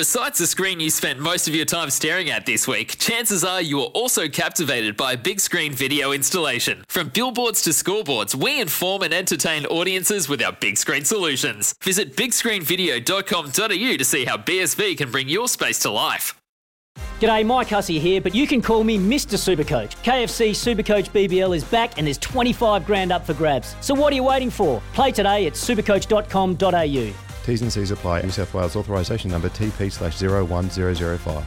Besides the screen you spent most of your time staring at this week, chances are you were also captivated by a big screen video installation. From billboards to scoreboards, we inform and entertain audiences with our big screen solutions. Visit bigscreenvideo.com.au to see how BSV can bring your space to life. G'day, Mike Hussey here, but you can call me Mr. Supercoach. KFC Supercoach BBL is back and there's 25 grand up for grabs. So what are you waiting for? Play today at supercoach.com.au. T's and C's apply. New South Wales authorisation number TP slash 01005.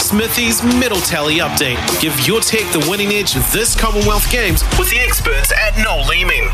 Smithy's medal tally update. Give your tech the winning edge of this Commonwealth Games with the experts at Noel Leeming.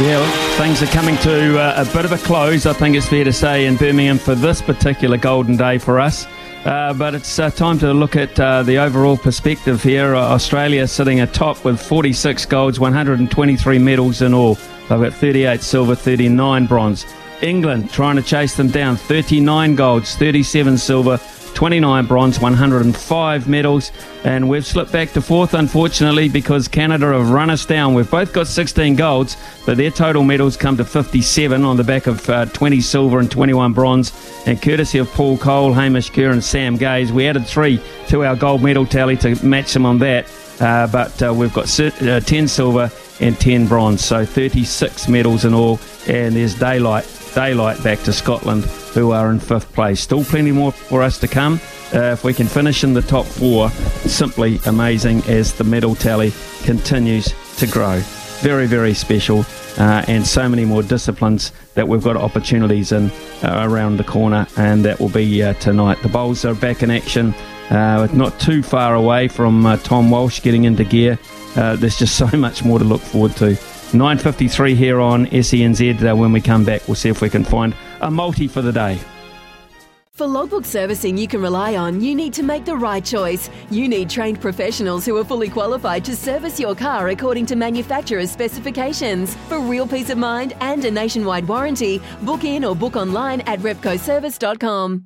Yeah, things are coming to uh, a bit of a close, I think it's fair to say, in Birmingham for this particular golden day for us. Uh, but it's uh, time to look at uh, the overall perspective here. Uh, Australia sitting atop with 46 golds, 123 medals in all. They've got 38 silver, 39 bronze. England trying to chase them down, 39 golds, 37 silver, 29 bronze, 105 medals, and we've slipped back to fourth, unfortunately, because Canada have run us down. We've both got 16 golds, but their total medals come to 57 on the back of uh, 20 silver and 21 bronze. And courtesy of Paul Coll, Hamish Kerr, and Sam Gaze, we added three to our gold medal tally to match them on that. Uh, but uh, we've got uh, 10 silver and 10 bronze, so 36 medals in all. And there's daylight, daylight back to Scotland, who are in fifth place. Still plenty more for us to come. Uh, if we can finish in the top four, simply amazing as the medal tally continues to grow. Very, very special, uh, and so many more disciplines that we've got opportunities in uh, around the corner, and that will be uh, tonight. The bowls are back in action. Uh, not too far away from uh, Tom Walsh getting into gear. Uh, there's just so much more to look forward to. 9.53 here on SENZ. Uh, when we come back, we'll see if we can find a multi for the day. For logbook servicing you can rely on, you need to make the right choice. You need trained professionals who are fully qualified to service your car according to manufacturer's specifications. For real peace of mind and a nationwide warranty, book in or book online at repcoservice.com.